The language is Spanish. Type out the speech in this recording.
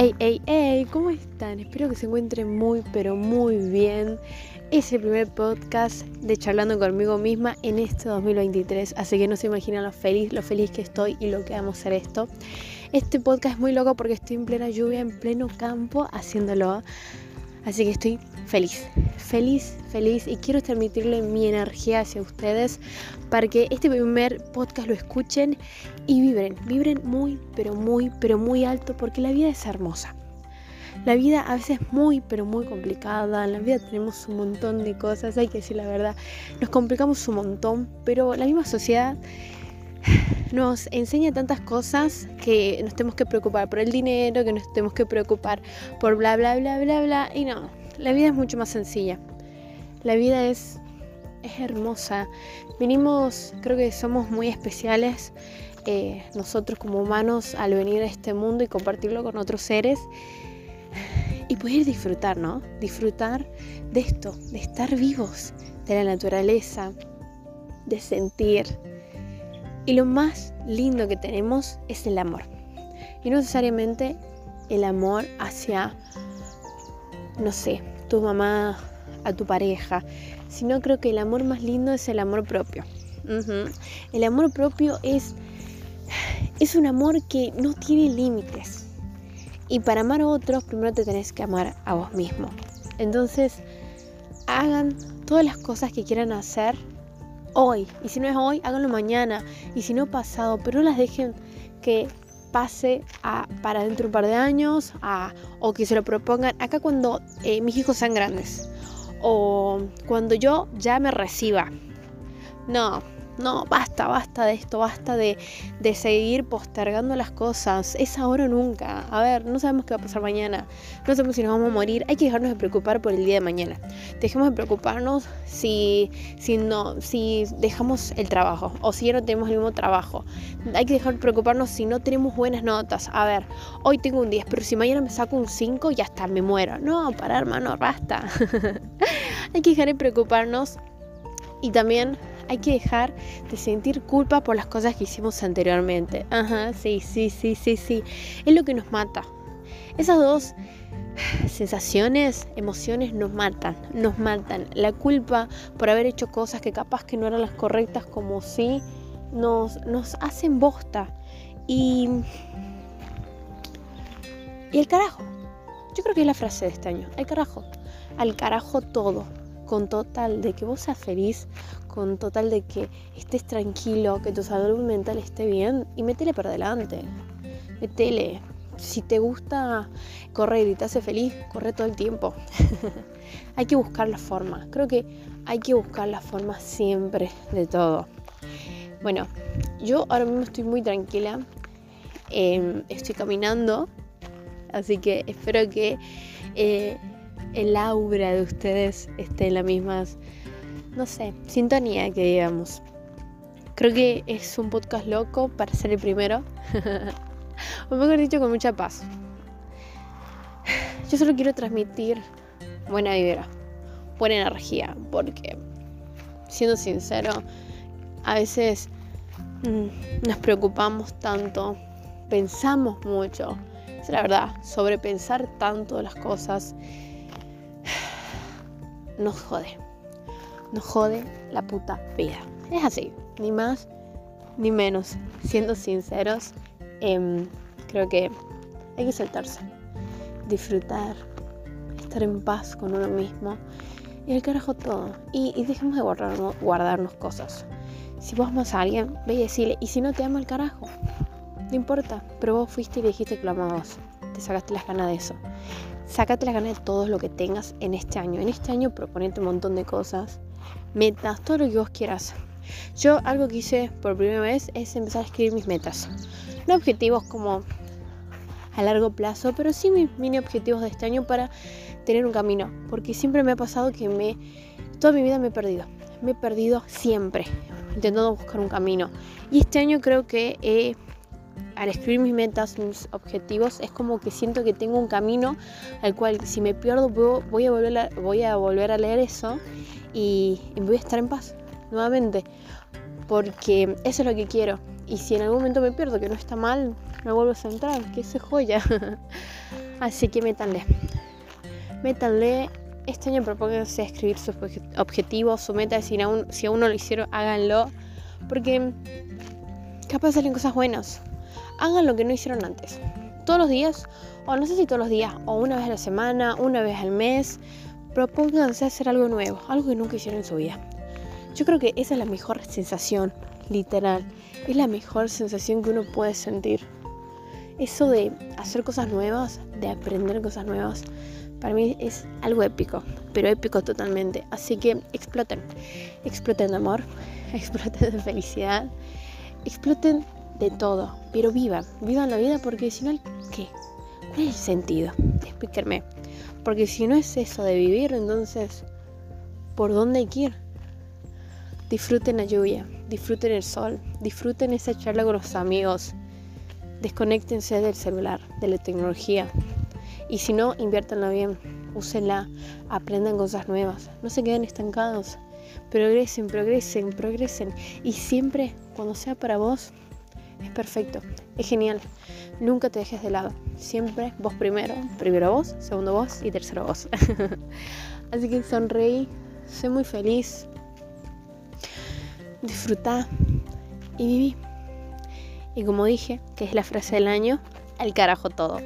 Hey, hey, hey, ¿cómo están? Espero que se encuentren muy, pero muy bien. Es el primer podcast de charlando conmigo misma en este 2023, así que no se imaginan lo feliz, lo feliz que estoy y lo que vamos a hacer esto. Este podcast es muy loco porque estoy en plena lluvia, en pleno campo haciéndolo. Así que estoy feliz, feliz, feliz y quiero transmitirle mi energía hacia ustedes para que este primer podcast lo escuchen y vibren, vibren muy, pero muy, pero muy alto porque la vida es hermosa. La vida a veces es muy, pero muy complicada. En la vida tenemos un montón de cosas, hay que decir la verdad. Nos complicamos un montón, pero la misma sociedad nos enseña tantas cosas que nos tenemos que preocupar por el dinero, que nos tenemos que preocupar por bla, bla, bla, bla, bla. Y no, la vida es mucho más sencilla. La vida es, es hermosa. Venimos, creo que somos muy especiales eh, nosotros como humanos al venir a este mundo y compartirlo con otros seres y poder disfrutar, ¿no? Disfrutar de esto, de estar vivos, de la naturaleza, de sentir. Y lo más lindo que tenemos es el amor. Y no necesariamente el amor hacia no sé, tu mamá a tu pareja, sino creo que el amor más lindo es el amor propio. El amor propio es, es un amor que no tiene límites. Y para amar a otros, primero te tenés que amar a vos mismo. Entonces, hagan todas las cosas que quieran hacer hoy. Y si no es hoy, háganlo mañana. Y si no pasado, pero no las dejen que pase a, para dentro de un par de años o que se lo propongan acá cuando eh, mis hijos sean grandes o cuando yo ya me reciba. No, no, basta, basta de esto, basta de, seguir postergando las cosas. Es ahora o nunca. A ver, no sabemos qué va a pasar mañana. No sabemos si nos vamos a morir. Hay que dejarnos de preocupar por el día de mañana. Dejemos de preocuparnos si, si, no, si dejamos el trabajo o si ya no tenemos el mismo trabajo. Hay que dejar de preocuparnos si no tenemos buenas notas. A ver, hoy tengo un 10, pero si mañana me saco un 5, ya está, me muero. No, para hermano, basta. Hay que dejar de preocuparnos y también hay que dejar de sentir culpa por las cosas que hicimos anteriormente. Ajá, sí, sí, sí, sí, sí. Es lo que nos mata. Esas dos sensaciones, emociones nos matan, nos matan. La culpa por haber hecho cosas que capaz que no eran las correctas como sí, nos, nos hacen bosta. Y... Y el carajo. Yo creo que es la frase de este año. El carajo. Al carajo todo con total de que vos seas feliz, con total de que estés tranquilo, que tu salud mental esté bien y metele para adelante. Metele. Si te gusta correr y te hace feliz, corre todo el tiempo. hay que buscar la forma. Creo que hay que buscar la forma siempre de todo. Bueno, yo ahora mismo estoy muy tranquila. Em, estoy caminando. Así que espero que eh, el aura de ustedes esté en la misma, no sé, sintonía que digamos. Creo que es un podcast loco para ser el primero. o mejor dicho, con mucha paz. Yo solo quiero transmitir buena vibra, buena energía, porque, siendo sincero, a veces mm, nos preocupamos tanto, pensamos mucho, es la verdad, sobrepensar tanto las cosas nos jode. Nos jode la puta vida. Es así, ni más ni menos. Siendo sinceros, em, creo que hay que soltarse, disfrutar, estar en paz con uno mismo y el carajo todo. Y, dejemos de guardarnos, guardarnos cosas. Si vos amas a alguien, ve y decirle, y si no te ama el carajo, no importa, pero vos fuiste y dijiste que lo amabas, te sacaste las ganas de eso. Sácate la gana de todo lo que tengas en este año. En este año proponete un montón de cosas, metas, todo lo que vos quieras. Yo algo que hice por primera vez es empezar a escribir mis metas. No objetivos como a largo plazo, pero sí mis mini objetivos de este año para tener un camino. Porque siempre me ha pasado que me, toda mi vida me he perdido. Me he perdido siempre, intentando buscar un camino. Y este año creo que he al escribir mis metas, mis objetivos, es como que siento que tengo un camino al cual si me pierdo voy a volver a, voy a, volver a leer eso y, voy a estar en paz nuevamente. Porque eso es lo que quiero. Y si en algún momento me pierdo, que no está mal, me vuelvo a centrar, que es joya. Así que métanle. Métanle. Este año propónganse escribir sus objetivos, su meta. Si aún, si aún no lo hicieron, háganlo. Porque capaz salen cosas buenas. Hagan lo que no hicieron antes. Todos los días, o no sé si todos los días, o una vez a la semana, una vez al mes, propónganse hacer algo nuevo, algo que nunca hicieron en su vida. Yo creo que esa es la mejor sensación, literal. Es la mejor sensación que uno puede sentir. Eso de hacer cosas nuevas, de aprender cosas nuevas, para mí es algo épico, pero épico totalmente. Así que exploten, exploten de amor, exploten de felicidad, exploten de todo, pero vivan, vivan la vida porque si no, ¿qué? ¿Cuál es el sentido? Explíquenme. Porque si no es eso de vivir, entonces, ¿por dónde hay que ir? Disfruten la lluvia, disfruten el sol, disfruten esa charla con los amigos. Desconéctense del celular, de la tecnología. Y si no, inviértanla bien, úsenla, aprendan cosas nuevas, no se queden estancados. Progresen, progresen, progresen. Y siempre, cuando sea para vos, es perfecto, es genial. Nunca te dejes de lado. Siempre vos primero, primero vos, segundo vos y tercero vos. Así que sonreí, sé muy feliz, disfruta y viví. Y como dije, que es la frase del año, al carajo todo.